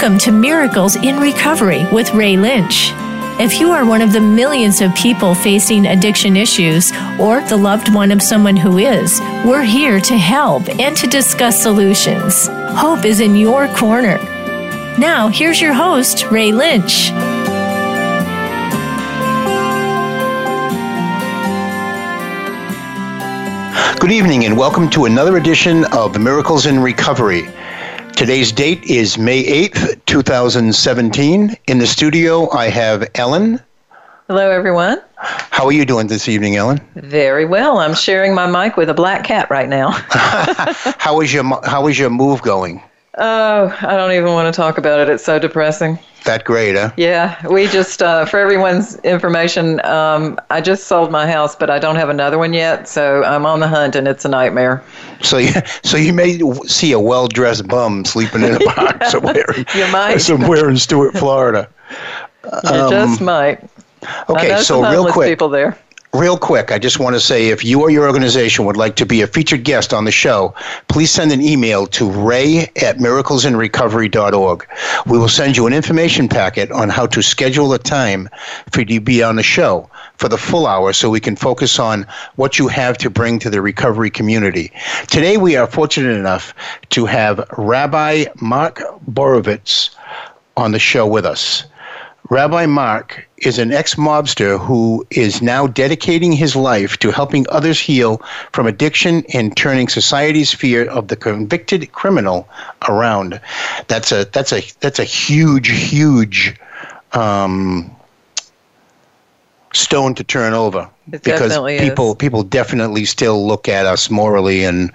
Welcome to Miracles in Recovery with Ray Lynch. If you are one of the millions of people facing addiction issues or the loved one of someone who is, we're here to help and to discuss solutions. Hope is in your corner. Now, here's your host, Ray Lynch. Good evening and welcome to another edition of Miracles in Recovery. Today's date is May 8th, 2017. In the studio, I have Ellen. Hello, everyone. How are you doing this evening, Ellen? Very well. I'm sharing my mic with a black cat right now. how is your How is your move going? Oh, I don't even want to talk about it. It's so depressing. That great, huh? Yeah, we just uh, for everyone's information, um, I just sold my house, but I don't have another one yet, so I'm on the hunt, and it's a nightmare. So, you, so you may see a well-dressed bum sleeping in a box somewhere. you might somewhere in Stuart, Florida. You um, just might. Okay, so real quick, people there. Real quick, I just want to say if you or your organization would like to be a featured guest on the show, please send an email to ray at miraclesinrecovery.org. We will send you an information packet on how to schedule a time for you to be on the show for the full hour so we can focus on what you have to bring to the recovery community. Today, we are fortunate enough to have Rabbi Mark Borovitz on the show with us. Rabbi Mark is an ex mobster who is now dedicating his life to helping others heal from addiction and turning society's fear of the convicted criminal around. That's a that's a that's a huge huge um, stone to turn over it because people is. people definitely still look at us morally and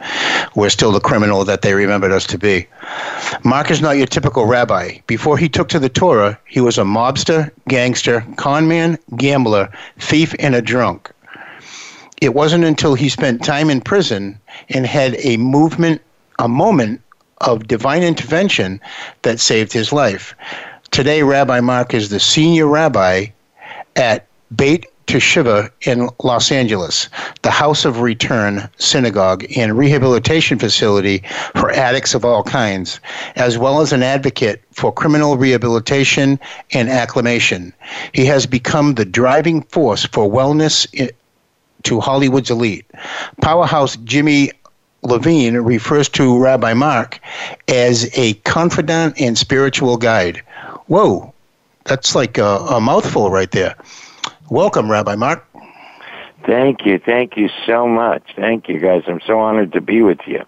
we're still the criminal that they remembered us to be. Mark is not your typical rabbi. Before he took to the Torah, he was a mobster, gangster, conman, gambler, thief, and a drunk. It wasn't until he spent time in prison and had a movement, a moment of divine intervention that saved his life. Today, Rabbi Mark is the senior rabbi at Beit Teshuva in Los Angeles, the House of Return synagogue and rehabilitation facility for addicts of all kinds, as well as an advocate for criminal rehabilitation and acclimation. He has become the driving force for wellness to Hollywood's elite. Powerhouse Jimmy Iovine refers to Rabbi Mark as a confidant and spiritual guide. Whoa, that's like a, a mouthful right there. Welcome, Rabbi Mark. Thank you. Thank you so much. Thank you, guys. I'm so honored to be with you.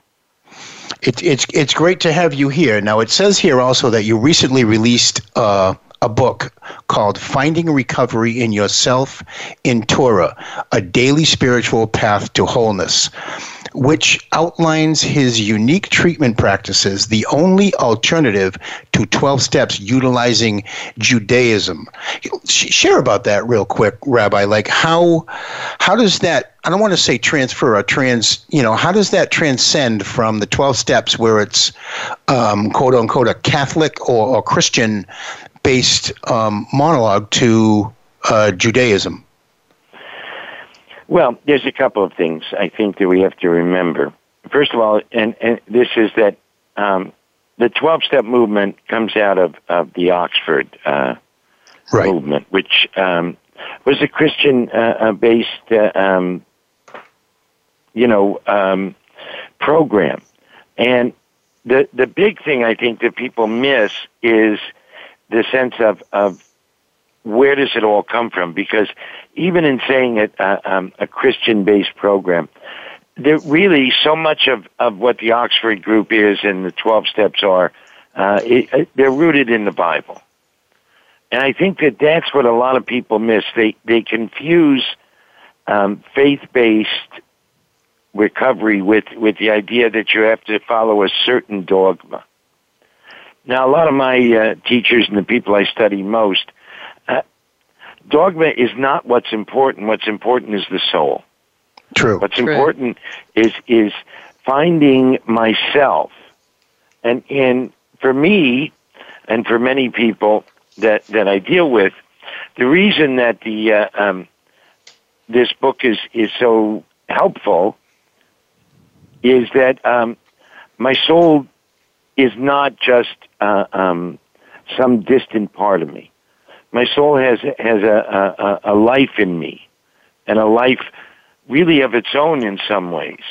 It, it's it's great to have you here. Now, it says here also that you recently released uh, a book called Finding Recovery in Yourself in Torah, a daily spiritual path to wholeness which outlines his unique treatment practices, the only alternative to 12 steps utilizing Judaism. Share about that real quick, Rabbi. Like how how does that I don't want to say transfer or trans, you know, how does that transcend from the 12 steps where it's um, quote unquote a Catholic or, or Christian based um, monologue to uh, Judaism? Well, there's a couple of things I think that we have to remember. First of all, and, and this is that um, the 12 step movement comes out of, of the Oxford uh, right. movement, which um, was a Christian uh, uh based, uh, um, you know, um, program. And the, the big thing I think that people miss is the sense of, of where does it all come from? Because even in saying it, uh, um, a Christian-based program, there really so much of, of what the Oxford Group is and the Twelve Steps are, uh, it, it, they're rooted in the Bible, and I think that that's what a lot of people miss. They they confuse um, faith-based recovery with with the idea that you have to follow a certain dogma. Now, a lot of my uh, teachers and the people I study most dogma is not what's important. What's important is the soul. True. What's True. important is is finding myself, and and for me, and for many people that that I deal with, the reason that the uh, um, this book is is so helpful is that um, my soul is not just uh, um, some distant part of me. My soul has has a, a, a life in me, and a life really of its own in some ways.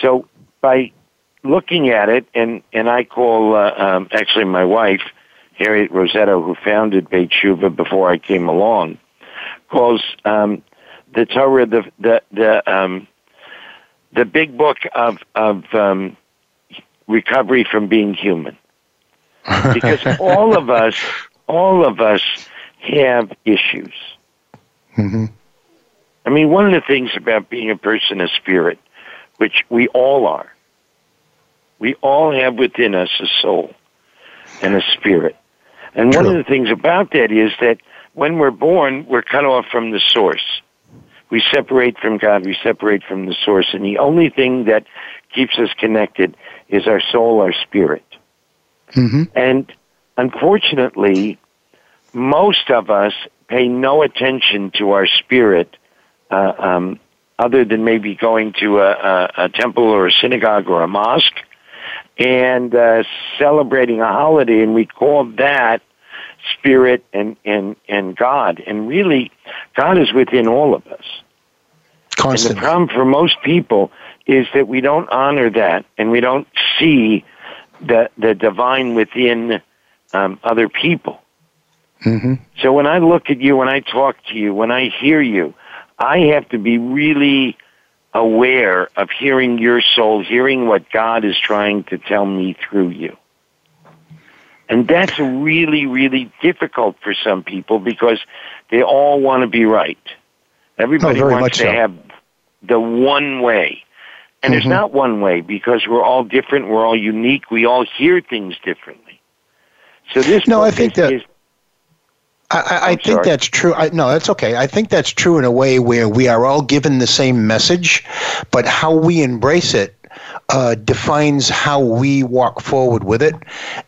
So by looking at it, and and I call uh, um, actually my wife, Harriet Rossetto, who founded Beit Shuva before I came along, calls um, the Torah the the the um, the big book of of um, recovery from being human, because all of us, all of us have issues. Mm-hmm. I mean, one of the things about being a person of spirit, which we all are, we all have within us a soul and a spirit. And True. one of the things about that is that when we're born, we're cut off from the source. We separate from God, we separate from the source, and the only thing that keeps us connected is our soul, our spirit. Mm-hmm. And unfortunately, most of us pay no attention to our spirit uh, um, other than maybe going to a, a, a temple or a synagogue or a mosque and uh, celebrating a holiday, and we call that spirit and, and, and God. And really, God is within all of us. And the problem for most people is that we don't honor that and we don't see the, the divine within um, other people. Mm-hmm. So when I look at you, when I talk to you, when I hear you, I have to be really aware of hearing your soul, hearing what God is trying to tell me through you. And that's really, really difficult for some people because they all want to be right. Everybody Oh, wants to so. have the one way. And there's Mhm. not one way because we're all different, we're all unique, we all hear things differently. So this No, I think that- is I, I, think sorry. that's true. I, no, that's okay. I think that's true in a way where we are all given the same message, but how we embrace it uh, defines how we walk forward with it.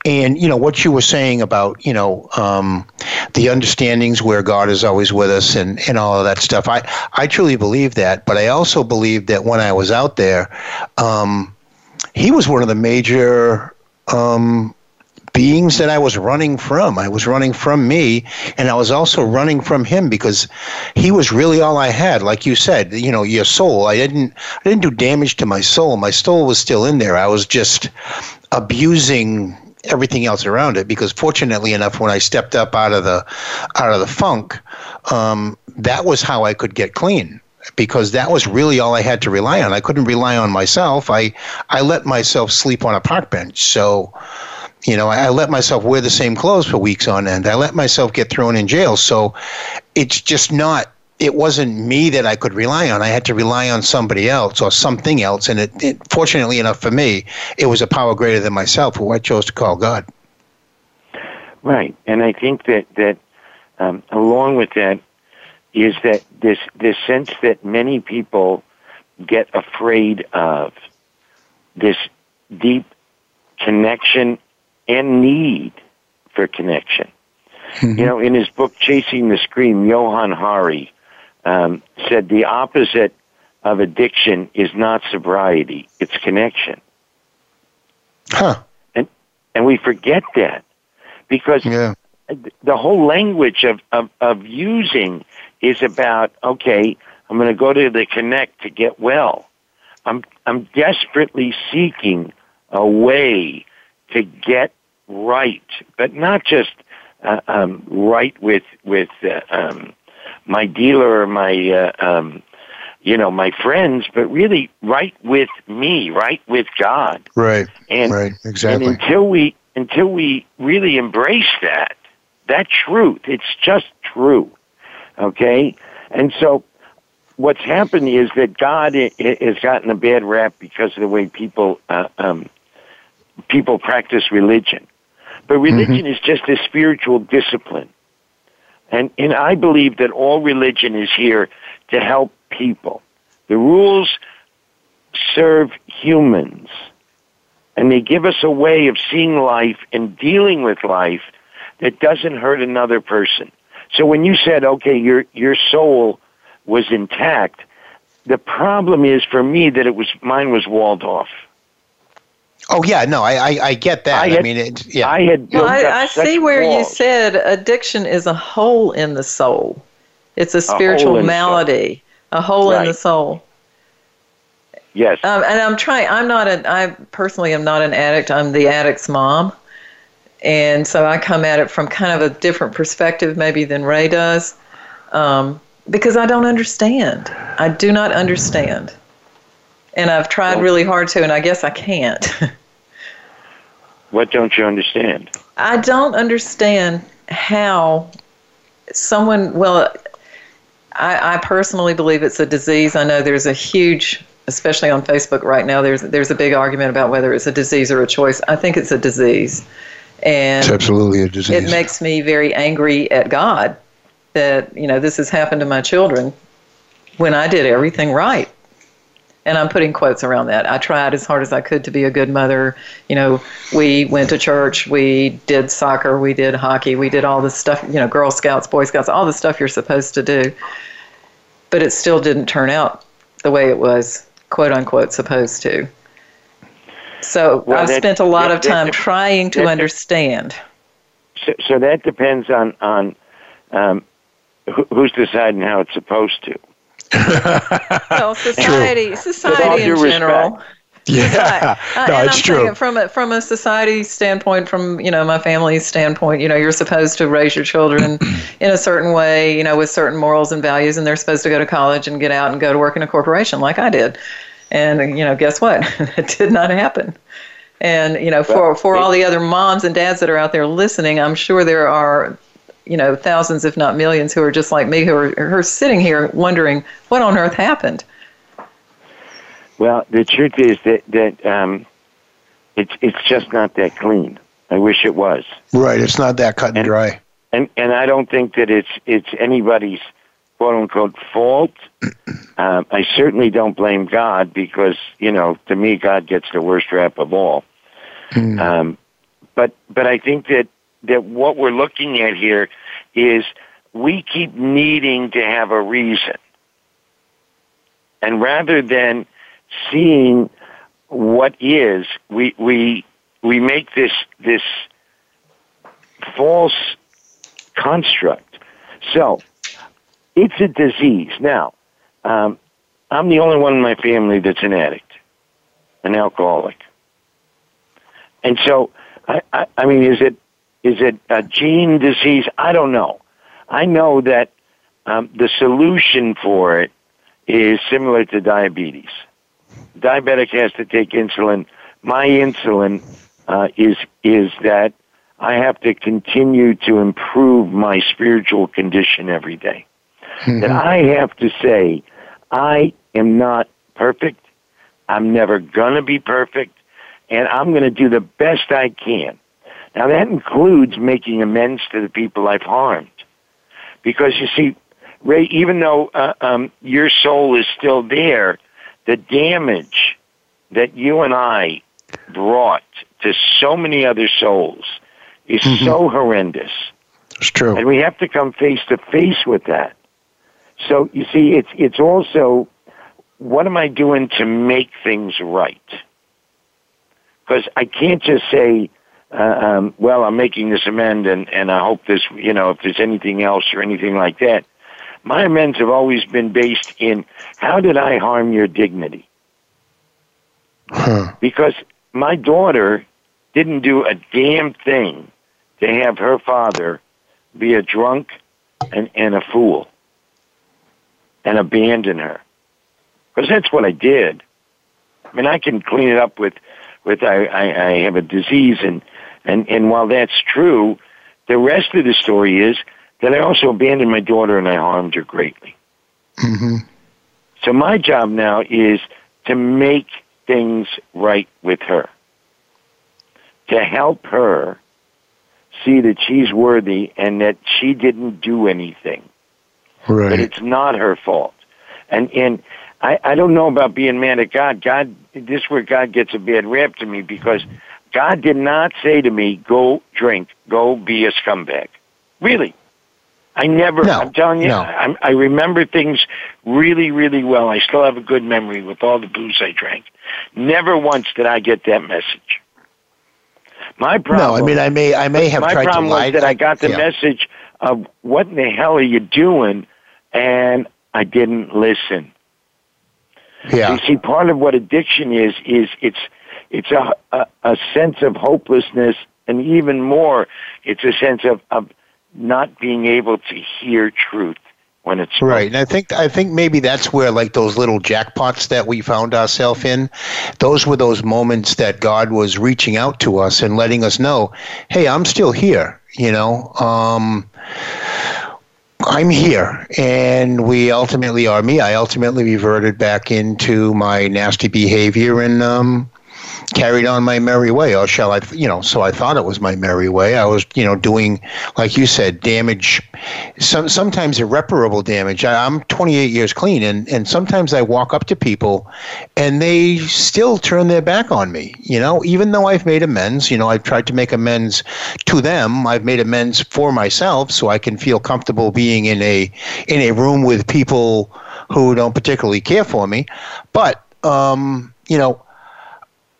And you know what you were saying about you know um, the understandings where God is always with us and, and all of that stuff. I I truly believe that, but I also believe that when I was out there, um, he was one of the major. Um, beings that I was running from. I was running from me, and I was also running from him because he was really all I had. Like you said, you know, your soul. I didn't, I didn't do damage to my soul. My soul was still in there. I was just abusing everything else around it because fortunately enough when i stepped up out of the out of the funk um, that was how i could get clean because that was really all i had to rely on i couldn't rely on myself i i let myself sleep on a park bench so you know, I let myself wear the same clothes for weeks on end. I let myself get thrown in jail. So it's just not, it wasn't me that I could rely on. I had to rely on somebody else or something else. And it, it fortunately enough for me, it was a power greater than myself who I chose to call God. Right, and I think that that um, along with that is that this this sense that many people get afraid of this deep connection and need for connection. You know, in his book Chasing the Scream, Johann Hari um, said the opposite of addiction is not sobriety; it's connection, Huh. and we forget that because Yeah. the whole language of, of, of using is about okay i'm going to go to the connect to get well i'm i'm desperately seeking a way to get right but not just uh, um, right with with uh, um, my dealer or my uh, um, you know my friends but really right with me right with god Right. and right. Exactly. and until we until we really embrace that, that truth, it's just true. Okay? And so what's happened is that God has gotten a bad rap because of the way people uh, um, people practice religion. But religion mm-hmm. is just a spiritual discipline. And and I believe that all religion is here to help people. The rules serve humans and they give us a way of seeing life and dealing with life that doesn't hurt another person. So when you said, okay, your your soul was intact, the problem is for me that it was mine was walled off. Oh yeah, no, I I, I get that. I, had, I mean, it, yeah. I had. Well, I, I see where walls. you said addiction is a hole in the soul. It's a spiritual in the malady, a hole in the soul. Yes. Um, and I'm trying. I'm not a. I personally am not an addict. I'm the addict's mom, and so I come at it from kind of a different perspective, maybe than Ray does, um, because I don't understand. I do not understand, and I've tried really hard to, and I guess I can't. what don't you understand? I don't understand how someone, well, I, I personally believe it's a disease. I know there's a huge, especially on Facebook right now, there's, there's a big argument about whether it's a disease or a choice. I think it's a disease. And it's absolutely a disease. it makes me very angry at God that, you know, this has happened to my children when I did everything right. And I'm putting quotes around that. I tried as hard as I could to be a good mother. You know, we went to church, we did soccer, we did hockey, we did all the stuff, you know, Girl Scouts, Boy Scouts, all the stuff you're supposed to do. But it still didn't turn out the way it was, quote unquote, supposed to. So Well, I've that- spent a lot that- of time that- trying to understand. So, so that depends on on um, who, who's deciding how it's supposed to. Well, society, all society in due general. respect. yeah, Uh, no, it's I'm true. saying from a, from a society standpoint, from you know my family's standpoint, you know you're supposed to raise your children in a certain way, you know, with certain morals and values, and they're supposed to go to college and get out and go to work in a corporation like I did. And you know, guess what? it did not happen. And you know, for for all the other moms and dads that are out there listening, I'm sure there are you know thousands, if not millions, who are just like me, who are, who are sitting here wondering what on earth happened. Well, the truth is that that um, it's it's just not that clean. I wish it was, right, it's not that cut and And- dry. and and I don't think that it's it's anybody's quote unquote fault. Um, I certainly don't blame God because you know to me God gets the worst rap of all. Hmm. Um, but but I think that that what we're looking at here is we keep needing to have a reason, and rather than seeing what is, we we we make this this false construct. So it's a disease. Now, um, I'm the only one in my family that's an addict, an alcoholic. And so, I, I, I mean, is it is it a gene disease? I don't know. I know that um, the solution for it is similar to diabetes. Diabetic has to take insulin. My insulin uh, is is that I have to continue to improve my spiritual condition every day. That I have to say, I am not perfect. I'm never going to be perfect. And I'm going to do the best I can. Now, that includes making amends to the people I've harmed. Because you see, Ray, even though uh, um, your soul is still there, the damage that you and I brought to so many other souls is so horrendous. It's true. And we have to come face to face with that. So you see, it's it's also what am I doing to make things right? Because I can't just say, um, "Well, I'm making this amend, and and I hope this, you know, if there's anything else or anything like that." My amends have always been based in how did I harm your dignity? Huh. Because my daughter didn't do a damn thing to have her father be a drunk and, and a fool and abandon her. Because that's what I did. I mean, I can clean it up with, with I, I, I have a disease, and, and, and while that's true, the rest of the story is that I also abandoned my daughter and I harmed her greatly. hmm So my job now is to make things right with her, to help her see that she's worthy and that she didn't do anything, that Right. it's not her fault. And and I, I don't know about being mad at God. God, this is where God gets a bad rap to me because God did not say to me, "Go drink, go be a scumbag." Really, I never. No, I'm telling you, no. I, I remember things really, really well. I still have a good memory with all the booze I drank. Never once did I get that message. My problem. No, I mean I may I may have my tried problem to lie. was that I got the yeah. message of what in the hell are you doing, and I didn't listen. Yeah. You see, part of what addiction is is it's it's a, a a sense of hopelessness, and even more, it's a sense of of not being able to hear truth when it's Right, and I think I think maybe that's where like those little jackpots that we found ourselves in, those were those moments that God was reaching out to us and letting us know, hey, I'm still here. You know, um, I'm here, and we ultimately are me. I ultimately reverted back into my nasty behavior and um, carried on my merry way, or shall I? You know, so I thought it was my merry way. I was, you know, doing, like you said, damage. Some sometimes irreparable damage. I, I'm 28 years clean, and and sometimes I walk up to people, and they still turn their back on me. You know, even though I've made amends. You know, I've tried to make amends to them. I've made amends for myself, so I can feel comfortable being in a in a room with people who don't particularly care for me. But um, you know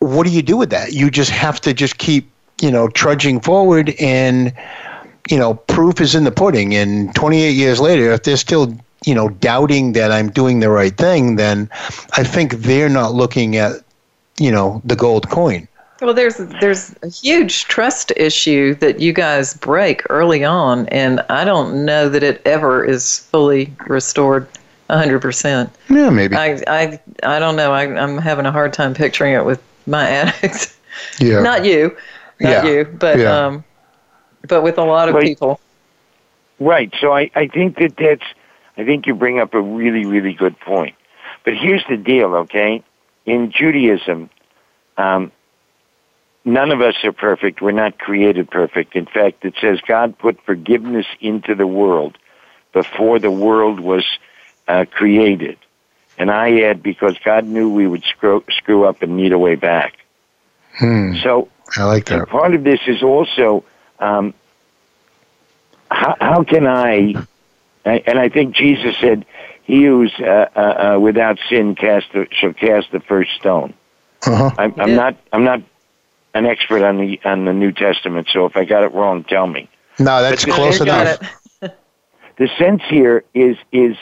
what do you do with that? You just have to just keep, you know, trudging forward and, you know, proof is in the pudding. And 28 years later, if they're still, you know, doubting that I'm doing the right thing, then I think they're not looking at, you know, the gold coin. Well, there's there's a huge trust issue that you guys break early on, and I don't know that it ever is fully restored hundred percent. Yeah, maybe. I I I don't know. I, I'm having a hard time picturing it with my addicts. Yeah. Not you, not Yeah. you, but Yeah. um, but with a lot of Right. people. Right. So I, I think that that's, I think you bring up a really, really good point. But here's the deal, okay? In Judaism, um, none of us are perfect. We're not created perfect. In fact, it says God put forgiveness into the world before the world was uh, created. And I add because God knew we would screw, screw up and need a way back. Hmm. So I like that. part of this is also um, how, how can I, and I think Jesus said, "He who's uh, uh, uh, without sin cast the, shall cast the first stone." Uh-huh. I'm, I'm Yeah. not. I'm not an expert on the on the New Testament, so if I got it wrong, tell me. No, that's But- close got enough. it. The sense here is is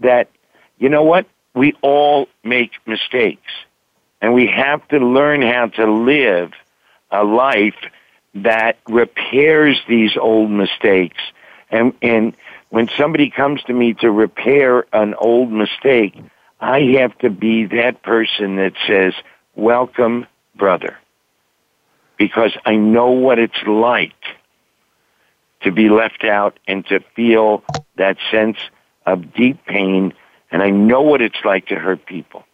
that you know what we all make mistakes, and we have to learn how to live a life that repairs these old mistakes. And and when somebody comes to me to repair an old mistake, I have to be that person that says, "Welcome, brother," because I know what it's like to be left out and to feel that sense of deep pain, and I know what it's like to hurt people.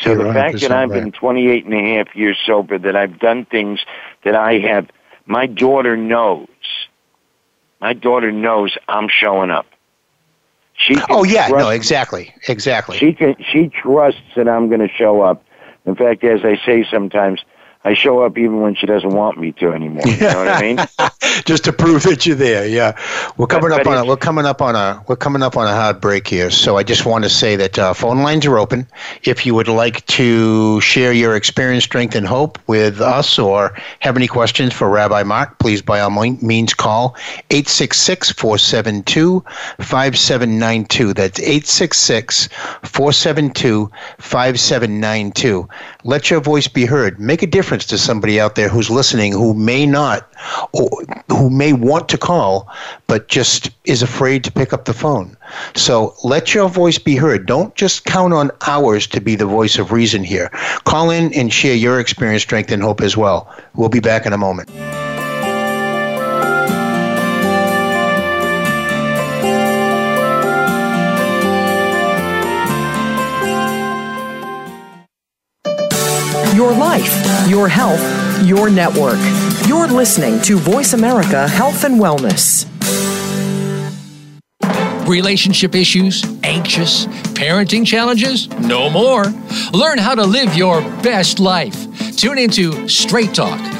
So You're the fact that I've been 28 and a half years sober, that I've done things that I have, my daughter knows. My daughter knows I'm showing up. She Oh yeah, no, exactly, exactly. She can. She trusts that I'm going to show up. In fact, as I say sometimes, I show up even when she doesn't want me to anymore. You know what I mean? just to prove that you're there. Yeah, we're coming But- up but on a, we're coming up on a we're coming up on a hard break here. So I just want to say that uh, phone lines are open. If you would like to share your experience, strength, and hope with us, or have any questions for Rabbi Mark, please by all means call 866-472-5792. That's 866-472-5792. Let your voice be heard. Make a difference to somebody out there who's listening who may not or who may want to call but just is afraid to pick up the phone. So let your voice be heard. Don't just count on ours to be the voice of reason here. Call in and share your experience, strength, and hope as well. We'll be back in a moment. Life, your health, your network. You're listening to Voice America Health and Wellness. Relationship issues? Anxious? Parenting challenges? No more. Learn how to live your best life. Tune into Straight Talk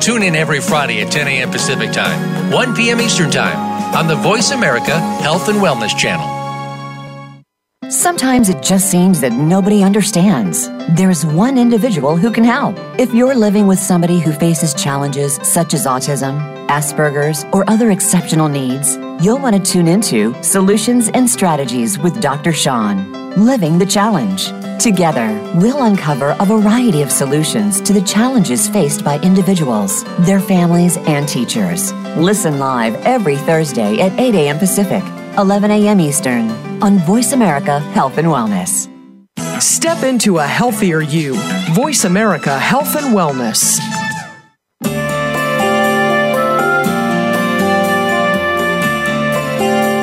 Tune in every Friday at 10 a.m. Pacific Time, 1 p.m. Eastern Time on the Voice America Health and Wellness Channel. Sometimes it just seems that nobody understands. There's one individual who can help. If you're living with somebody who faces challenges such as autism, Asperger's, or other exceptional needs, you'll want to tune into Solutions and Strategies with Dr. Sean, Living the Challenge. Together, we'll uncover a variety of solutions to the challenges faced by individuals, their families, and teachers. Listen live every Thursday at 8 a.m. Pacific, 11 a.m. Eastern on Voice America Health and Wellness. Step into a healthier you. Voice America Health and Wellness.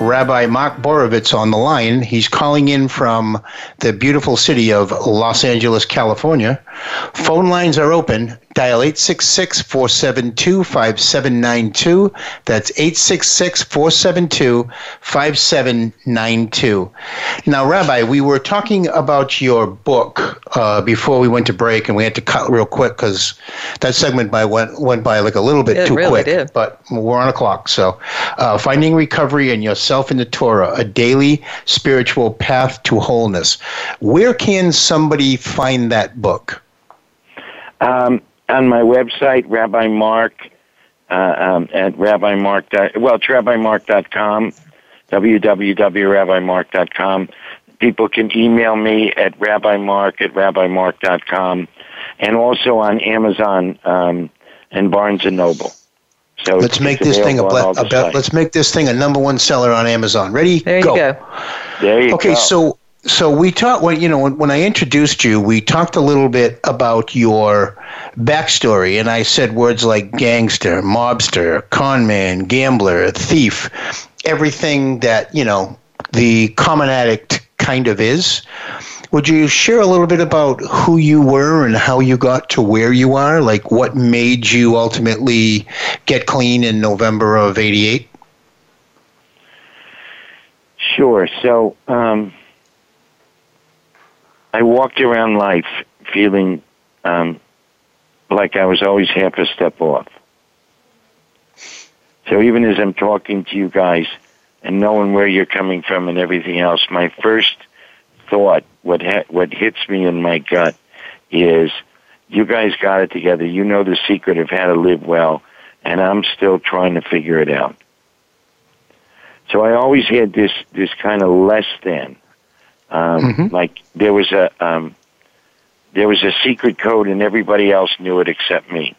Rabbi Mark Borovitz on the line. He's calling in from the beautiful city of Los Angeles, California. Phone lines are open. Dial 866 472 5792. That's 866 472 5792. Now, Rabbi, we were talking about your book uh, before we went to break, and we had to cut real quick because that segment by went, went by like a little bit It too really quick. did. But we're on a clock. So, uh, Finding Recovery and Yourself in the Torah, a daily spiritual path to wholeness. Where can somebody find that book? Um, on my website, Rabbi Mark, uh, um, at Rabbi Mark. dot- Well, it's RabbiMark.com, www.rabbimark.com. People can email me at RabbiMark at RabbiMark.com, and also on Amazon um, and Barnes and Noble. So Let's make this thing a available on all ble- the a be- let's make this thing a number one seller on Amazon. Ready? There you go. go. There you Okay, go. so so we talked when you know when, when I introduced you, we talked a little bit about your backstory, and I said words like gangster, mobster, conman, gambler, thief, everything that you know the common addict kind of is. Would you share a little bit about who you were and how you got to where you are? Like what made you ultimately get clean in November of '88? Sure. So um, I walked around life feeling um, like I was always half a step off. So even as I'm talking to you guys and knowing where you're coming from and everything else, my first thought, what ha- what hits me in my gut, is you guys got it together. You know the secret of how to live well, and I'm still trying to figure it out. So I always had this this kind of less than, um, Mhm. like there was a um, there was a secret code and everybody else knew it except me.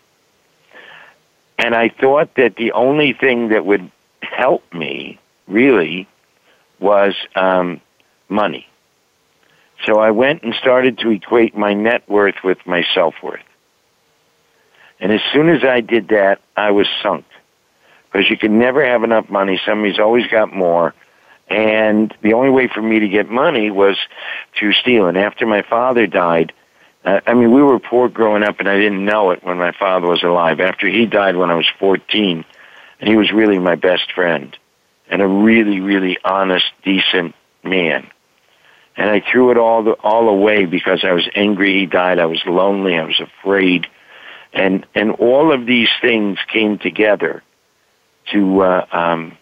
And I thought that the only thing that would help me really was um, money. So I went and started to equate my net worth with my self worth. And as soon as I did that, I was sunk because you can never have enough money. Somebody's always got more. And the only way for me to get money was to steal. And after my father died, uh, I mean, we were poor growing up, and I didn't know it when my father was alive. After he died when I was 14, and he was really my best friend. and a really, really honest, decent man. And I threw it all the, all away because I was angry he died. I was lonely. I was afraid, and and all of these things came together to, uh, um,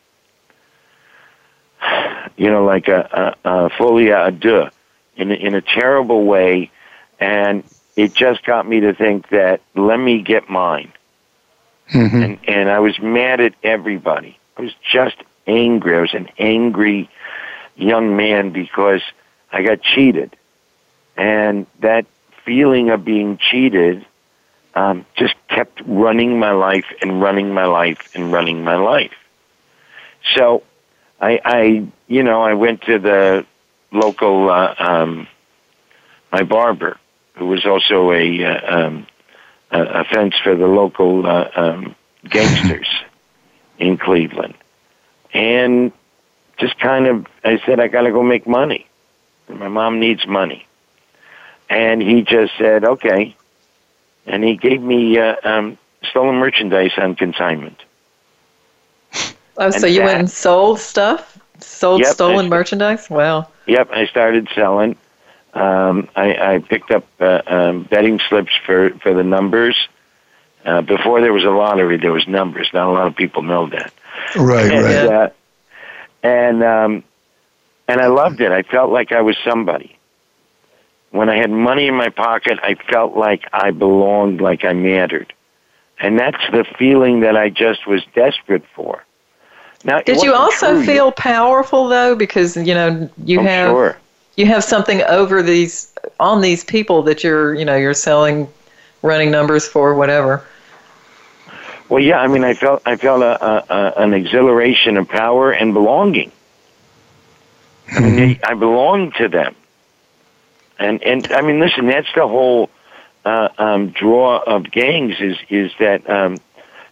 you know, like a, a, a folie à deux in in a terrible way, and it just got me to think that let me get mine. Mm-hmm. And and I was mad at everybody. I was just angry. I was an angry young man because I got cheated, and that feeling of being cheated um, just kept running my life and running my life and running my life. So, I, I you know, I went to the local uh, um, my barber, who was also a uh, um, a, a fence for the local uh, um, gangsters in Cleveland, and just kind of I said I got to go make money. My mom needs money, and he just said okay, and he gave me uh, um, stolen merchandise on consignment. Oh, so And you went and sold stuff? Sold Yep, stolen I- merchandise? Wow. Yep, I started selling. Um, I, I picked up uh, um, betting slips for, for the numbers. Uh, before there was a lottery, there was numbers. Not a lot of people know that. Right, and, right. Uh, and um, and I loved it. I felt like I was somebody. When I had money in my pocket, I felt like I belonged, like I mattered, and that's the feeling that I just was desperate for. Now, Did you also true feel powerful though? Because you know you Oh, have sure. you have something over these on these people that you're you know you're selling, running numbers for whatever. Well, yeah. I mean, I felt I felt a, a, a an exhilaration of power and belonging. I mean, they, I belonged to them, and and I mean, listen. That's the whole uh, um, draw of gangs is is that um,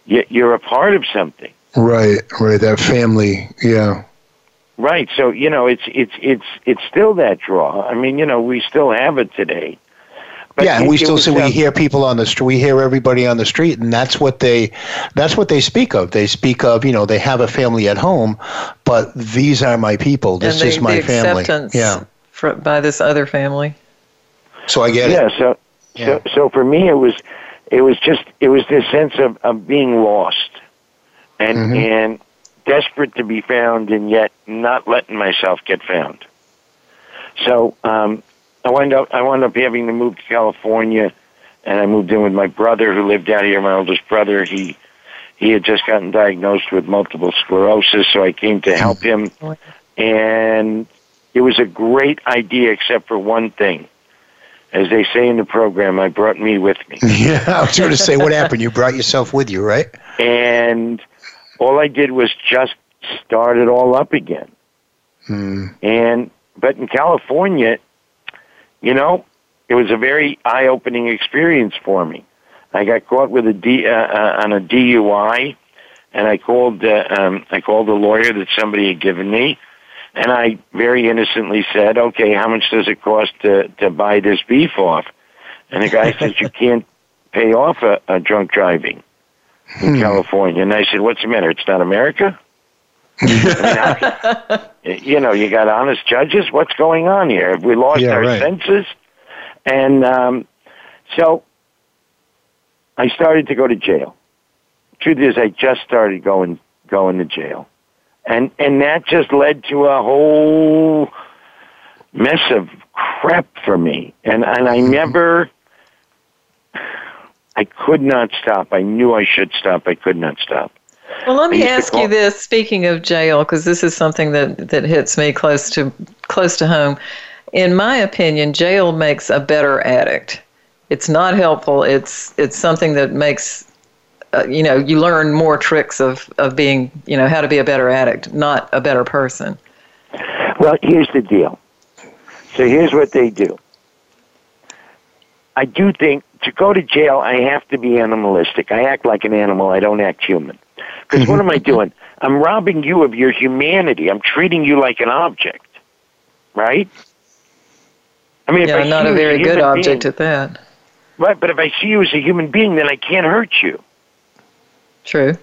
you're a part of something, Right, right. That family, yeah. right? So you know, it's it's it's it's still that draw. I mean, you know, we still have it today. But yeah, and we still see we um, hear people on the street. We hear everybody on the street, and that's what they that's what they speak of. They speak of you know they have a family at home, but these are my people. This and the, is my the family. acceptance Yeah. fr- by this other family. So I get yeah, it. so Yeah. so so for me it was it was just it was this sense of, of being lost and Mhm. and desperate to be found and yet not letting myself get found. So um I wound up I wound up having to move to California and I moved in with my brother who lived out here, my oldest brother. He he had just gotten diagnosed with multiple sclerosis, so I came to help him and it was a great idea except for one thing. As they say in the program, I brought me with me. Yeah, I was going to say, what happened? You brought yourself with you, right? and all I did was just start it all up again. Hmm. And but in California, you know, it was a very eye-opening experience for me. I got caught with a D uh, uh, on a DUI, and I called uh, um, I called the lawyer that somebody had given me, and I very innocently said, "Okay, how much does it cost to to buy this beef off?" And the guy says, "You can't pay off a, a drunk driving in Hmm. California." And I said, "What's the matter? It's not America." I mean, you know, you got honest judges. What's going on here? Have we lost Yeah, our right. senses? And um, so I started to go to jail. Truth is, I just started going going to jail, and and that just led to a whole mess of crap for me. And and I never, I could not stop. I knew I should stop. I could not stop. Well, let me ask you this. Speaking of jail, because this is something that that hits me close to close to home. In my opinion, jail makes a better addict. It's not helpful. It's it's something that makes uh, you know you learn more tricks of of being you know how to be a better addict, not a better person. Well, here's the deal. So here's what they do. I do think to go to jail, I have to be animalistic. I act like an animal. I don't act human. Because what am I mm-hmm. doing? I'm robbing you of your humanity. I'm treating you like an object, right? I mean, Yeah, not a very good object being, at that. right? But if I see you as a human being, then I can't hurt you. True.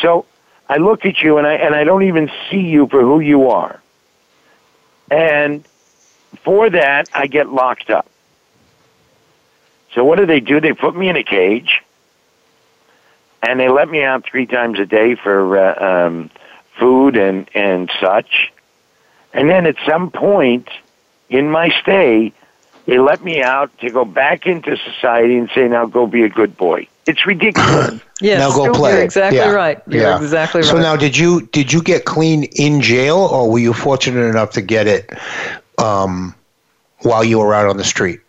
So I look at you and I and I don't even see you for who you are. And for that, I get locked up. So what do they do? They put me in a cage, and they let me out three times a day for uh, um, food and and such. And then at some point in my stay, they let me out to go back into society and say, "Now go be a good boy." It's ridiculous. yes, now go play. You're exactly Yeah. right. You're Yeah. exactly right. So now, did you did you get clean in jail, or were you fortunate enough to get it um, while you were out on the street?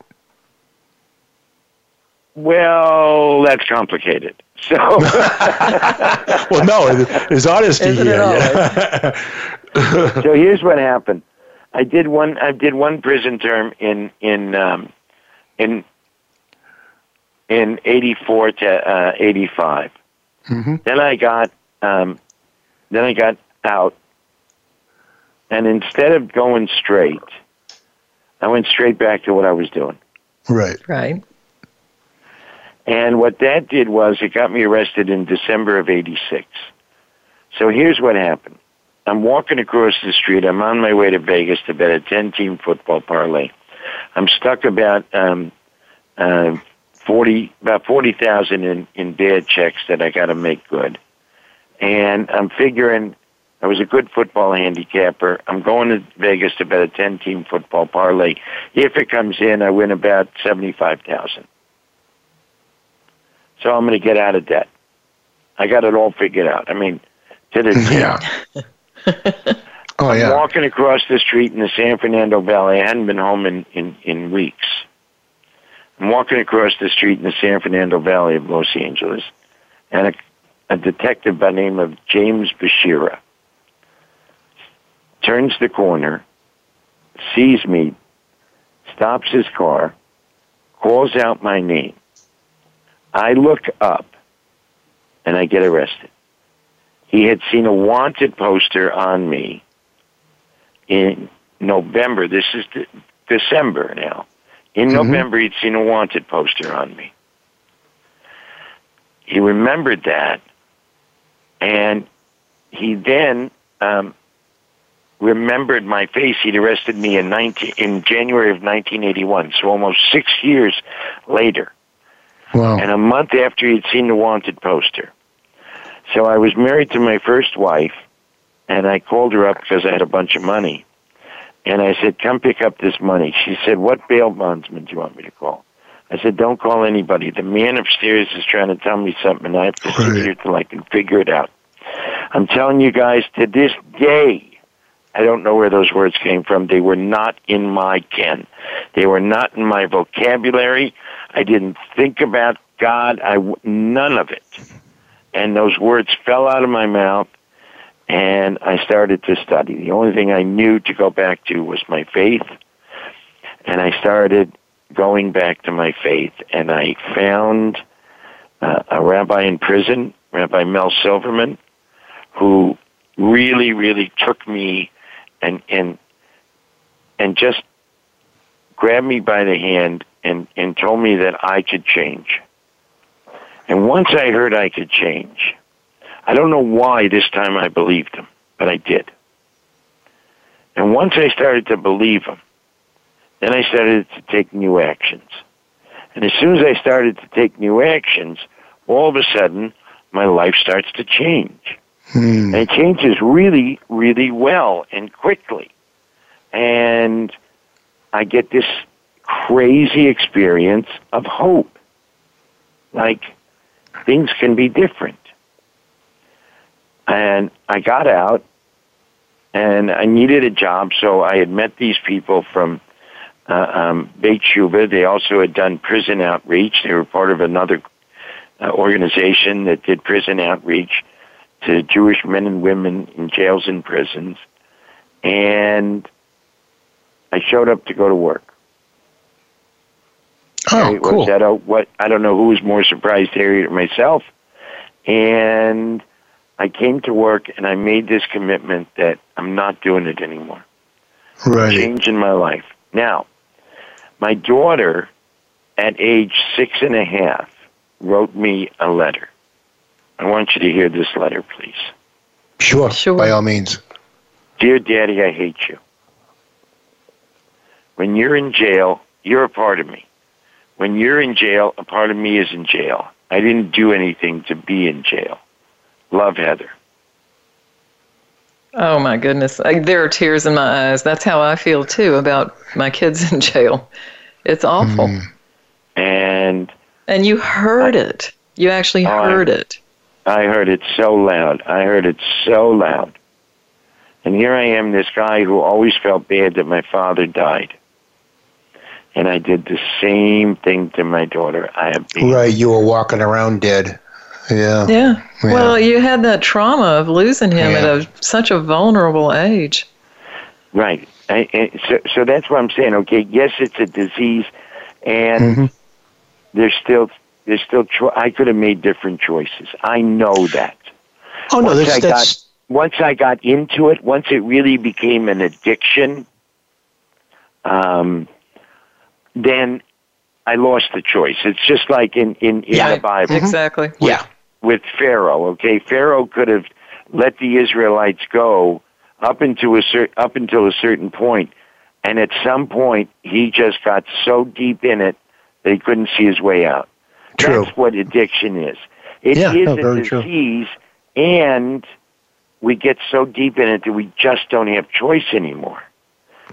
Well, that's complicated. So Well, no, there's honesty Isn't it here. always? so here's what happened. I did one. I did one prison term in in um, in in eighty four to uh, eighty five. Mhm. Then I got um, then I got out, and instead of going straight, I went straight back to what I was doing. Right. right. And what that did was it got me arrested in December of 86. So here's what happened. I'm walking across the street. I'm on my way to Vegas to bet a 10 team football parlay. I'm stuck about, um, uh, 40, about 40,000 in, in bad checks that I got to make good. And I'm figuring I was a good football handicapper. I'm going to Vegas to bet a 10 team football parlay. If it comes in, I win about 75,000. So I'm going to get out of debt. I got it all figured out. I mean, to the Yeah. oh I'm yeah. walking across the street in the San Fernando Valley. I hadn't been home in, in, in weeks. I'm walking across the street in the San Fernando Valley of Los Angeles, and a, a detective by the name of James Bashira turns the corner, sees me, stops his car, calls out my name. I look up, and I get arrested. He had seen a wanted poster on me in November. This is de- December now. In November, he'd seen a wanted poster on me. He remembered that, and he then um, remembered my face. He'd arrested me in 19, in January of 1981, so almost six years later Wow. and a month after he'd seen the wanted poster. So I was married to my first wife, and I called her up because I had a bunch of money. And I said, come pick up this money. She said, what bail bondsman do you want me to call? I said, don't call anybody. The man upstairs is trying to tell me something, and I have to sit Right. here till I can figure it out. I'm telling you guys, to this day, I don't know where those words came from. They were not in my ken. They were not in my vocabulary. I didn't think about God. I none of it. And those words fell out of my mouth, and I started to study. The only thing I knew to go back to was my faith, and I started going back to my faith. And I found uh, a rabbi in prison, Rabbi Mel Silverman, who really, really took me and and and just grabbed me by the hand and and told me that I could change. And once I heard I could change, I don't know why this time I believed him, but I did. And once I started to believe him, then I started to take new actions. And as soon as I started to take new actions, all of a sudden my life starts to change. Hmm. And it changes really, really well and quickly. And I get this crazy experience of hope. Like things can be different. And I got out and I needed a job, so I had met these people from uh, um, Beit T'Shuvah. They also had done prison outreach. They were part of another uh, organization that did prison outreach to Jewish men and women in jails and prisons. And I showed up to go to work. Oh, It cool. Was that a, what I don't know who was more surprised, Harry or myself. And I came to work and I made this commitment that I'm not doing it anymore. Right. Change in my life. Now, my daughter, at age six and a half, wrote me a letter. I want you to hear this letter, please. Sure, Sure. by all means. Dear Daddy, I hate you. When you're in jail, you're a part of me. When you're in jail, a part of me is in jail. I didn't do anything to be in jail. Love, Heather. Oh my goodness. I, there are tears in my eyes. That's how I feel too about my kids in jail. It's awful. Mm. And And you heard it. You actually Oh, I- heard it. I heard it so loud. I heard it so loud. And here I am, this guy who always felt bad that my father died. And I did the same thing to my daughter. I have been Right, you were walking around dead. Yeah. Yeah. Yeah. Well, you had that trauma of losing him Yeah. at a, such a vulnerable age. Right. I, I, so, so that's what I'm saying. Okay, yes, it's a disease, and Mhm. there's still there's still. Cho- I could have made different choices. I know that. Oh no, Once that's I that's Once I got into it, once it really became an addiction, um, then I lost the choice. It's just like in in, in Yeah. the Bible mm-hmm. Exactly. yeah. with Pharaoh. Okay, Pharaoh could have let the Israelites go up into a cer- up until a certain point, and at some point he just got so deep in it that he couldn't see his way out. True. That's what addiction is. It is Yeah, no, a very true. disease, and we get so deep in it that we just don't have choice anymore.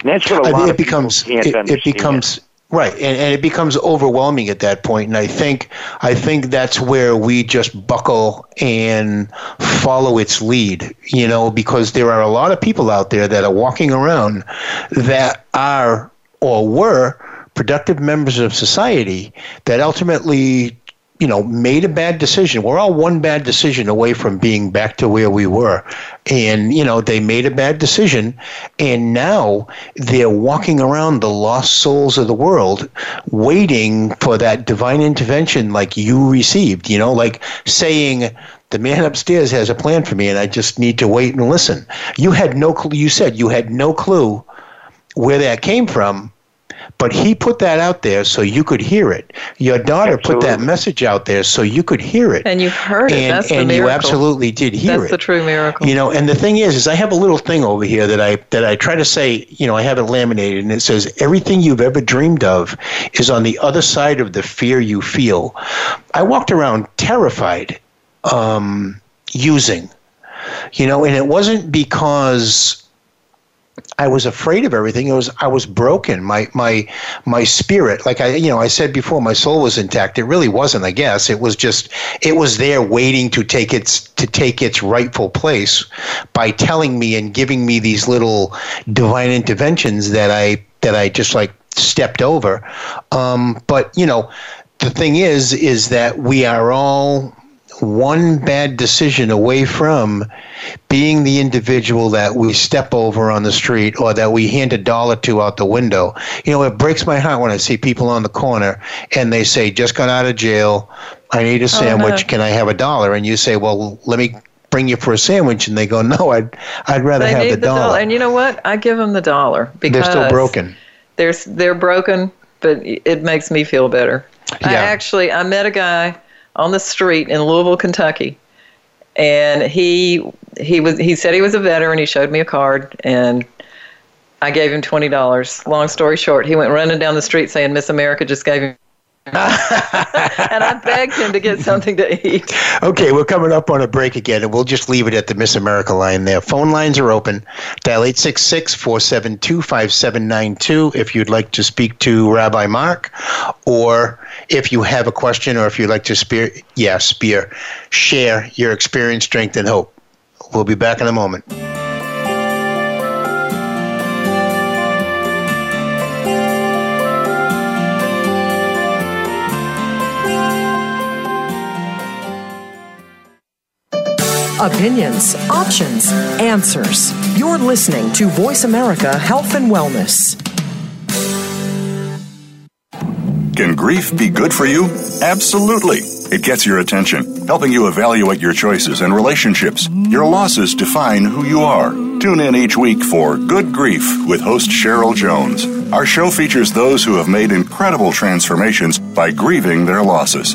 And that's what a lot think of it becomes people can't it, it becomes right, and, and it becomes overwhelming at that point. And I think I think that's where we just buckle and follow its lead. You know, because there are a lot of people out there that are walking around that are or were productive members of society that ultimately you know, made a bad decision. We're all one bad decision away from being back to where we were. And, you know, they made a bad decision. And now they're walking around the lost souls of the world, waiting for that divine intervention like you received, you know, like saying, the man upstairs has a plan for me and I just need to wait and listen. You had no clue, you said you had no clue where that came from, but he put that out there so you could hear it. Your daughter put that message out there so you could hear it. And you heard it. and That's the and you absolutely did hear That's it. That's the true miracle. You know, and the thing is, is I have a little thing over here that I that I try to say. You know, I have it laminated, and it says everything you've ever dreamed of is on the other side of the fear you feel. I walked around terrified, um, using, you know, and it wasn't because I was afraid of everything. It was I was broken. My my my spirit, like I you know I said before, my soul was intact. It really wasn't. I guess it was just it was there waiting to take its to take its rightful place by telling me and giving me these little divine interventions that I that I just like stepped over. Um, but you know, the thing is, is that we are all one bad decision away from being the individual that we step over on the street or that we hand a dollar to out the window. You know, it breaks my heart when I see people on the corner and they say, just got out of jail. I need a oh, sandwich. no. Can I have a dollar? And you say, well, let me bring you for a sandwich. And they go, no, I'd, I'd rather they have need the dollar. And you know what? I give them the dollar because They're still broken. They're they're broken, but it makes me feel better. I Yeah. actually I met a guy on the street in Louisville, Kentucky, and he he was he said he was a veteran. He showed me a card, and I gave him twenty dollars. Long story short, he went running down the street saying Miss America just gave him. and I begged him to get something to eat. Okay, we're coming up on a break again, and we'll just leave it at the Miss America line there. Phone lines are open. Dial 866 472 5792 if you'd like to speak to Rabbi Mark, or if you have a question, or if you'd like to spear, yeah, spear, share your experience, strength, and hope. We'll be back in a moment. Opinions, options, answers. You're listening to Voice America Health and Wellness. Can grief be good for you? Absolutely. It gets your attention, helping you evaluate your choices and relationships. Your losses define who you are. Tune in each week for Good Grief with host Cheryl Jones. Our show features those who have made incredible transformations by grieving their losses.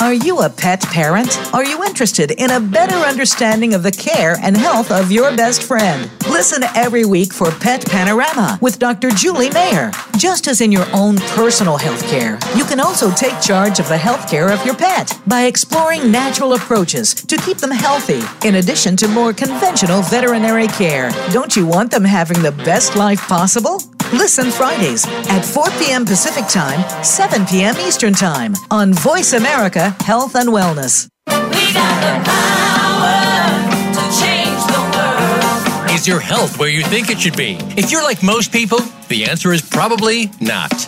Are you a pet parent? Are you interested in a better understanding of the care and health of your best friend? Listen every week for Pet Panorama with Dr. Julie Mayer. Just as in your own personal health care, you can also take charge of the health care of your pet by exploring natural approaches to keep them healthy, in addition to more conventional veterinary care. Don't you want them having the best life possible? Listen Fridays at 4 p.m. Pacific Time, 7 p.m. Eastern Time on Voice America Health and Wellness. We've got the power to change the world. Is your health where you think it should be? If you're like most people, the answer is probably not.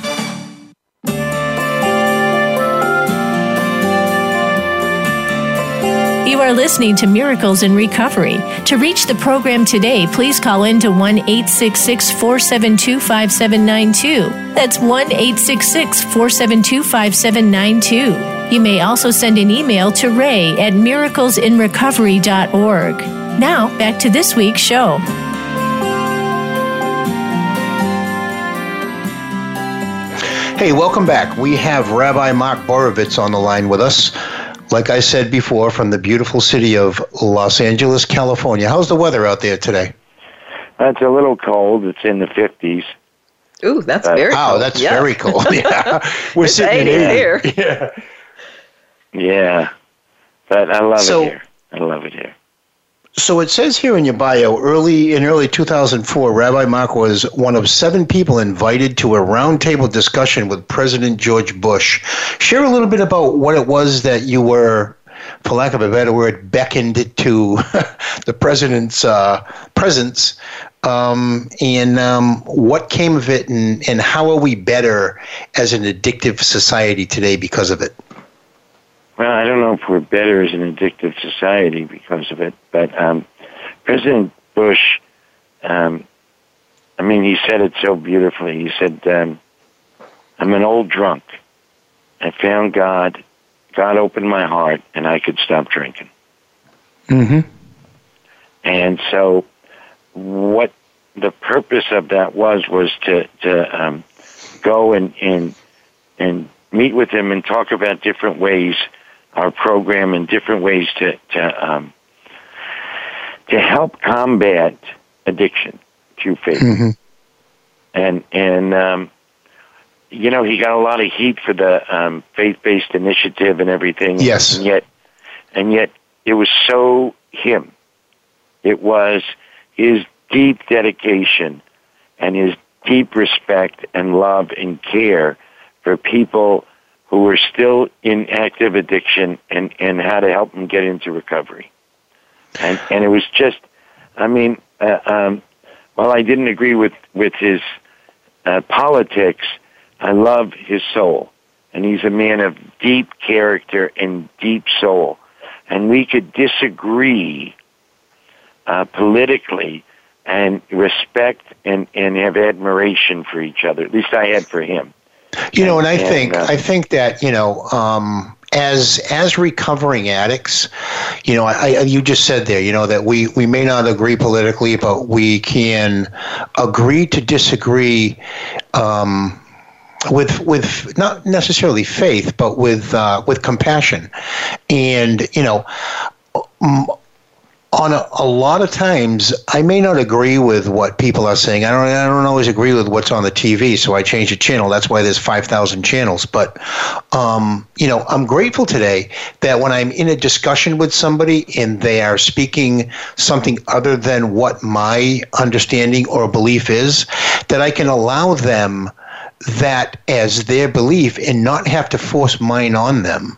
You are listening to Miracles in Recovery. To reach the program today, please call in to 1 866 472 5792. That's 1 866 472 5792. You may also send an email to ray at miraclesinrecovery.org. Now, back to this week's show. Hey, welcome back. We have Rabbi Mark Borovitz on the line with us. Like I said before, from the beautiful city of Los Angeles, California. How's the weather out there today? It's a little cold. It's in the 50s. Ooh, that's Uh, very Wow, cold. that's Yeah. very cold. Yeah, we're It's sitting in 80 80. here. Yeah. Yeah. But I love So- it here. I love it here. So it says here in your bio, early in early 2004, Rabbi Mark was one of seven people invited to a roundtable discussion with President George Bush. Share a little bit about what it was that you were, for lack of a better word, beckoned to the president's uh, presence, um, and um, what came of it, and, and how are we better as an addictive society today because of it? Well, I don't know if we're better as an addictive society because of it, but um, President Bush, um, I mean, he said it so beautifully. He said, um, I'm an old drunk. I found God. God opened my heart, and I could stop drinking. Mm-hmm. And so, what the purpose of that was was to to um, go and and and meet with him and talk about different ways our program in different ways to to um, to help combat addiction to faith. Mhm. And and um, you know he got a lot of heat for the um, faith based initiative and everything. Yes. and yet and yet it was so him. It was his deep dedication and his deep respect and love and care for people who were still in active addiction and, and how to help them get into recovery. And, and it was just, I mean, uh, um, while I didn't agree with, with his uh, politics, I love his soul. And he's a man of deep character and deep soul. And we could disagree uh, politically and respect and, and have admiration for each other. At least I had for him. You know, and I think I think that you know, um, as as recovering addicts, you know, I, I, you just said there, you know, that we we may not agree politically, but we can agree to disagree. Um, with with not necessarily faith, but with uh, with compassion, and you know, um, on a, a lot of times I may not agree with what people are saying. I don't I don't always agree with what's on the TV, so I change the channel. That's why there's 5,000 channels. But um, you know, I'm grateful today that when I'm in a discussion with somebody and they are speaking something other than what my understanding or belief is, that I can allow them that as their belief and not have to force mine on them.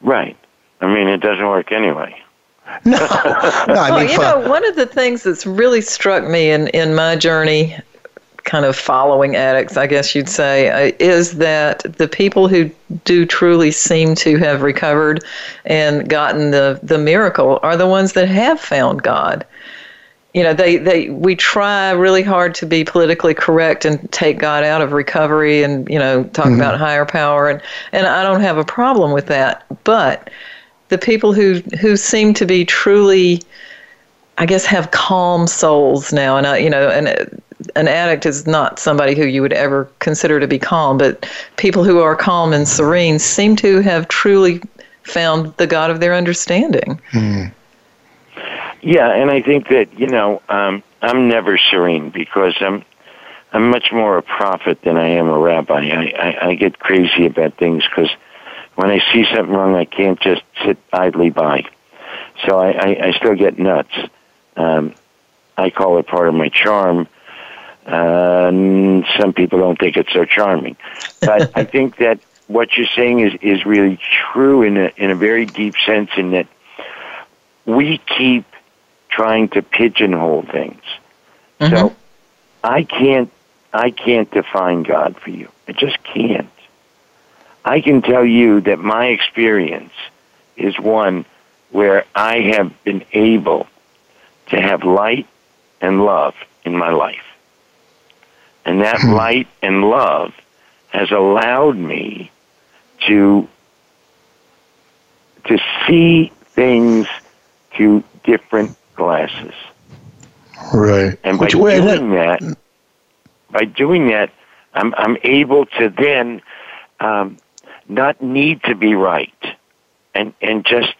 Right. I mean, it doesn't work anyway. No, no. I well, you for- know, one of the things that's really struck me in, in my journey, kind of following addicts, I guess you'd say, uh, is that the people who do truly seem to have recovered and gotten the, the miracle are the ones that have found God. You know, they, they we try really hard to be politically correct and take God out of recovery and, you know, talk about higher power and, and I don't have a problem with that. But the people who who seem to be truly I guess have calm souls now, and I, you know, an an addict is not somebody who you would ever consider to be calm, but people who are calm and serene seem to have truly found the God of their understanding. Yeah, and I think that you know um, I'm never serene because I'm I'm much more a prophet than I am a rabbi. I I, I get crazy about things because when I see something wrong, I can't just sit idly by. So I I, I still get nuts. Um, I call it part of my charm. Uh, and some people don't think it's so charming, but I think that what you're saying is is really true in a in a very deep sense. In that we keep trying to pigeonhole things. So I can't I can't define God for you. I just can't. I can tell you that my experience is one where I have been able to have light and love in my life. And that light and love has allowed me to to see things through different glasses. right. And by Which way? doing that, by doing that, I'm I'm able to then um, not need to be right, and and just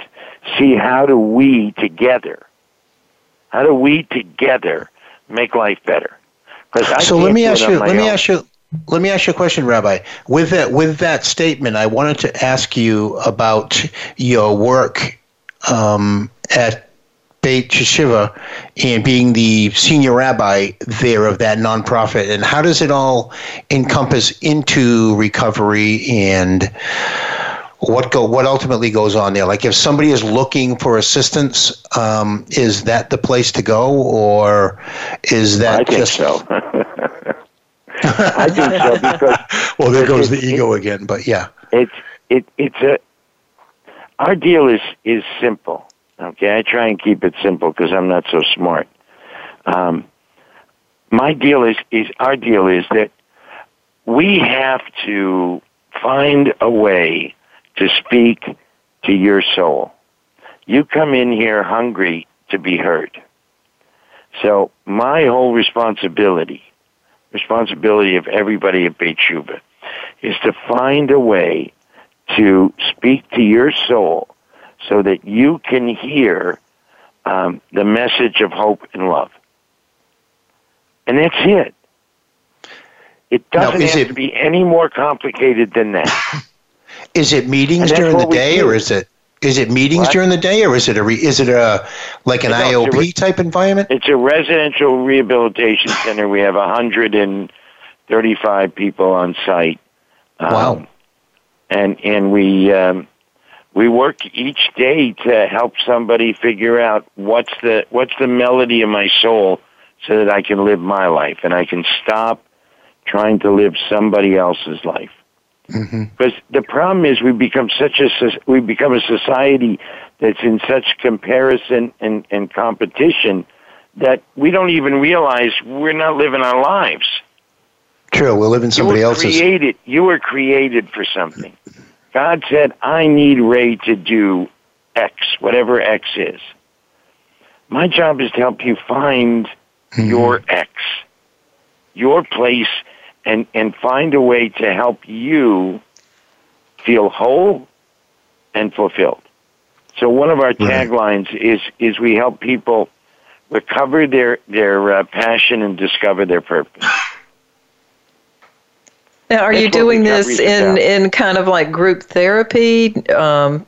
see how do we together, how do we together make life better? Because so let me ask you. Let me ask you. Let me ask you a question, Rabbi. With that, with that statement, I wanted to ask you about your work um, at Beit T'Shuvah and being the senior rabbi there of that nonprofit, and how does it all encompass into recovery and what go what ultimately goes on there? Like, if somebody is looking for assistance, um, is that the place to go, or is that I think just so. I think so because well, there goes the It- ego again. But yeah, it's it it's a our deal is is simple. Okay, I try and keep it simple because I'm not so smart. Um, my deal is is our deal is that we have to find a way to speak to your soul. You come in here hungry to be heard. So my whole responsibility, responsibility of everybody at Beit T'Shuvah, is to find a way to speak to your soul so that you can hear um, the message of hope and love. And that's it. It doesn't is have it- to be any more complicated than that. is it meetings during the day, do. or is it is it meetings What? during the day, or is it a re, is it a like an No, IOP re- type environment? It's a residential rehabilitation center. We have 135 people on site. Um, Wow. And and we um, we work each day to help somebody figure out what's the what's the melody of my soul, so that I can live my life and I can stop trying to live somebody else's life. Mm-hmm. Because the problem is we become such a we become a society that's in such comparison and, and competition that we don't even realize we're not living our lives. True, we're living somebody you were else's. created. You were created for something. God said, "I need Ray to do X, whatever X is." My job is to help you find your X, your place, and and find a way to help you feel whole and fulfilled. So one of our taglines is is we help people recover their their uh, passion and discover their purpose. Now, are That's you doing this in, in kind of like group therapy, um,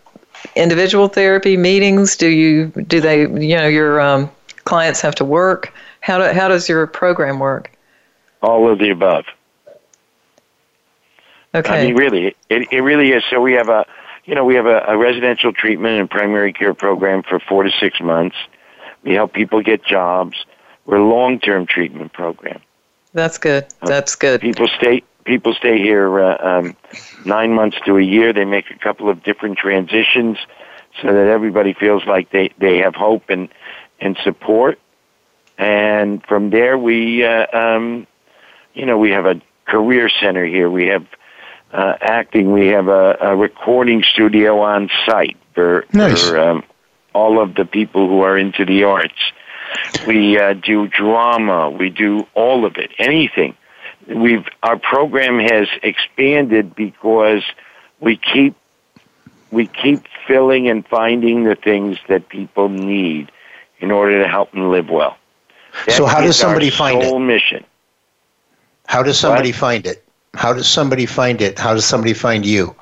individual therapy meetings? Do you do they you know your um, clients have to work? How do, how does your program work? All of the above. Okay. I mean, really, it, it really is. So we have a, you know, we have a, a residential treatment and primary care program for four to six months. We help people get jobs. We're a long-term treatment program. That's good. That's good. People stay people stay here uh, um, nine months to a year. They make a couple of different transitions so that everybody feels like they, they have hope and, and support. And from there, we, uh, um, you know, we have a career center here. We have uh, acting. We have a, a recording studio on site for, Nice. for um, all of the people who are into the arts. We uh, do drama. We do all of it. Anything. We've our program has expanded because we keep we keep filling and finding the things that people need in order to help them live well. That So how does somebody find it? mission. How does somebody find it? How does somebody find it? How does somebody find you?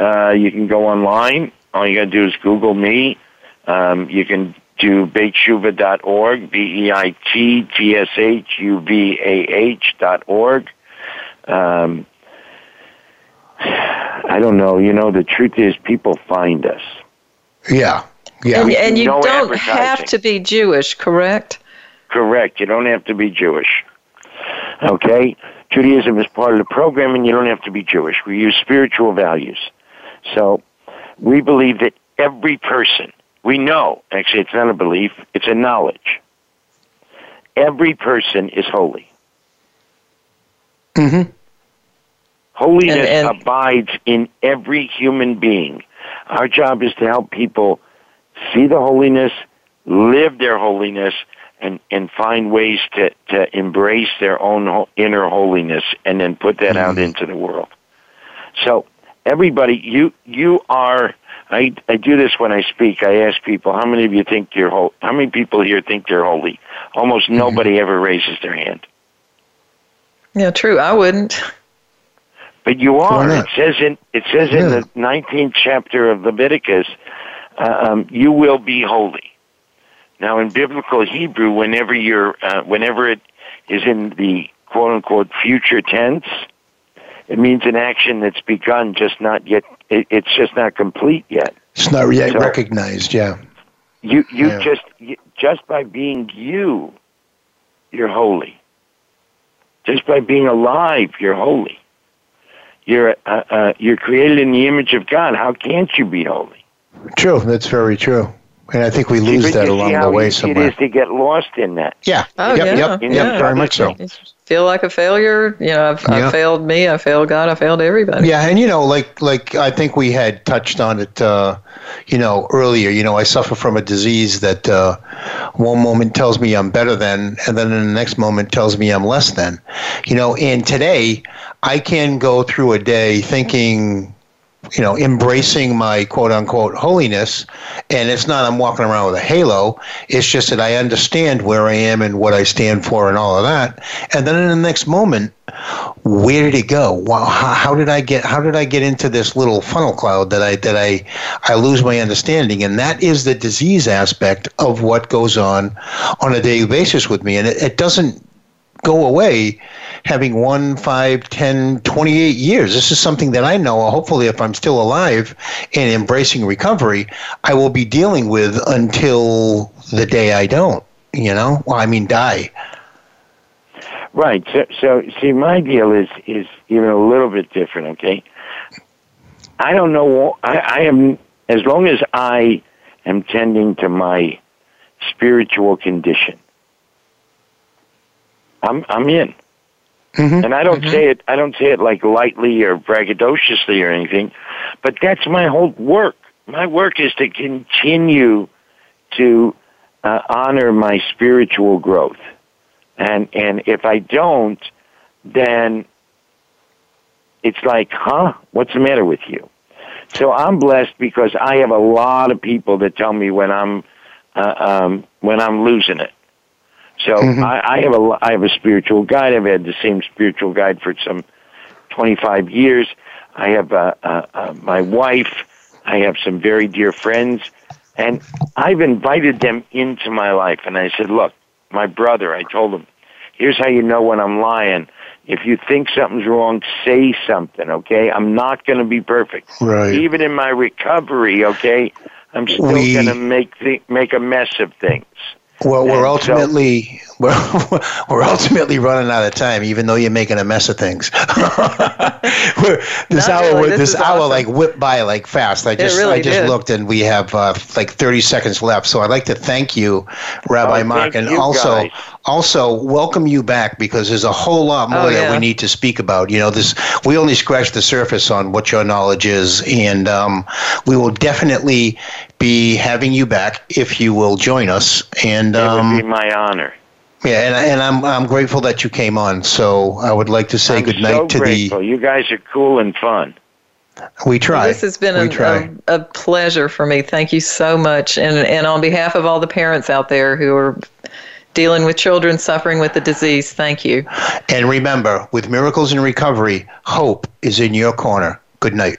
Uh, you can go online. All you got to do is Google me. Um, you can do beittshuvah.org, B-E-I-T-T-S-H-U-V-A-H dot org. Um, I don't know. You know, the truth is people find us. Yeah. Yeah. And, and you No don't have to be Jewish, correct? Correct. You don't have to be Jewish. Okay? Judaism is part of the program, and you don't have to be Jewish. We use spiritual values. So we believe that every person, we know, actually, it's not a belief, it's a knowledge. Every person is holy. Mm-hmm. Holiness And- and- abides in every human being. Our job is to help people see the holiness, live their holiness, and, and find ways to, to embrace their own inner holiness and then put that out into the world. So everybody, you you are. I I do this when I speak. I ask people, how many of you think you're holy? How many people here think they're holy? Almost nobody ever raises their hand. Yeah, true. I wouldn't. But you are. It says in it says in the nineteenth chapter of Leviticus, uh, um, you will be holy. Now, in biblical Hebrew, whenever you're, uh, whenever it is in the quote unquote future tense, it means an action that's begun, just not yet. It, it's just not complete yet. It's not yet So- recognized. Yeah. You you Yeah. just you, just by being you, you're holy. Just by being alive, you're holy. You're uh, uh, you're created in the image of God. How can't you be holy? True. That's very true. And I think we lose But that you along see the how way easy somewhere. It is to get lost in that. Yeah. Oh, yep, yeah, yep, yeah. very much so. Feel like a failure. You know, I've, Yeah. I failed me. I failed God. I failed everybody. Yeah, and you know, like like I think we had touched on it, uh, you know, earlier. You know, I suffer from a disease that uh, one moment tells me I'm better than, and then in the next moment tells me I'm less than. You know, and today I can go through a day thinking. You know, embracing my quote unquote holiness. And it's not I'm walking around with a halo. It's just that I understand where I am and what I stand for and all of that. And then in the next moment, where did it go? Wow, how, did I get? How did I get into this little funnel cloud that I that I I lose my understanding? And that is the disease aspect of what goes on on a daily basis with me, and it, it doesn't go away having one, five, ten, twenty-eight years. This is something that I know, hopefully, if I'm still alive and embracing recovery, I will be dealing with until the day I don't, you know? Well, I mean, die. Right. So, so see, my deal is is even a little bit different. Okay. I don't know. I, I am as long as I am tending to my spiritual condition. I'm I'm in. Mhm. And I don't say it I don't say it like lightly or braggadociously or anything, but that's my whole work. My work is to continue to uh, honor my spiritual growth. And and if I don't, then it's like, huh? What's the matter with you? So I'm blessed because I have a lot of people that tell me when I'm uh, um, when I'm losing it. So I, I have a I have a spiritual guide. I've had the same spiritual guide for some 25 years. I have uh, uh, uh, my wife. I have some very dear friends, and I've invited them into my life. And I said, "Look, my brother." I told him, "Here's how you know when I'm lying. If you think something's wrong, say something, okay? I'm not going to be perfect. Right. Even in my recovery, okay? I'm still We- going to make the, make a mess of things. Well, we're ultimately we're, we're ultimately running out of time, even though you're making a mess of things. We're- this Not hour, really. this, This hour, awesome. like whipped by like fast. I just, really I just did. looked, and we have uh, like 30 seconds left. So I'd like to thank you, Rabbi Oh, Mark, and also, guys. also welcome you back because there's a whole lot more Oh, that we need to speak about. You know, this we only scratched the surface on what your knowledge is, and um, we will definitely be having you back if you will join us. And It um, would be my honor. Yeah, and, and I'm I'm grateful that you came on. So I would like to say I'm good night so to grateful. You guys are cool and fun. We try. This has been a, a, a pleasure for me. Thank you so much. And, and on behalf of all the parents out there who are dealing with children suffering with the disease, thank you. and remember, with miracles in recovery, hope is in your corner. Good night.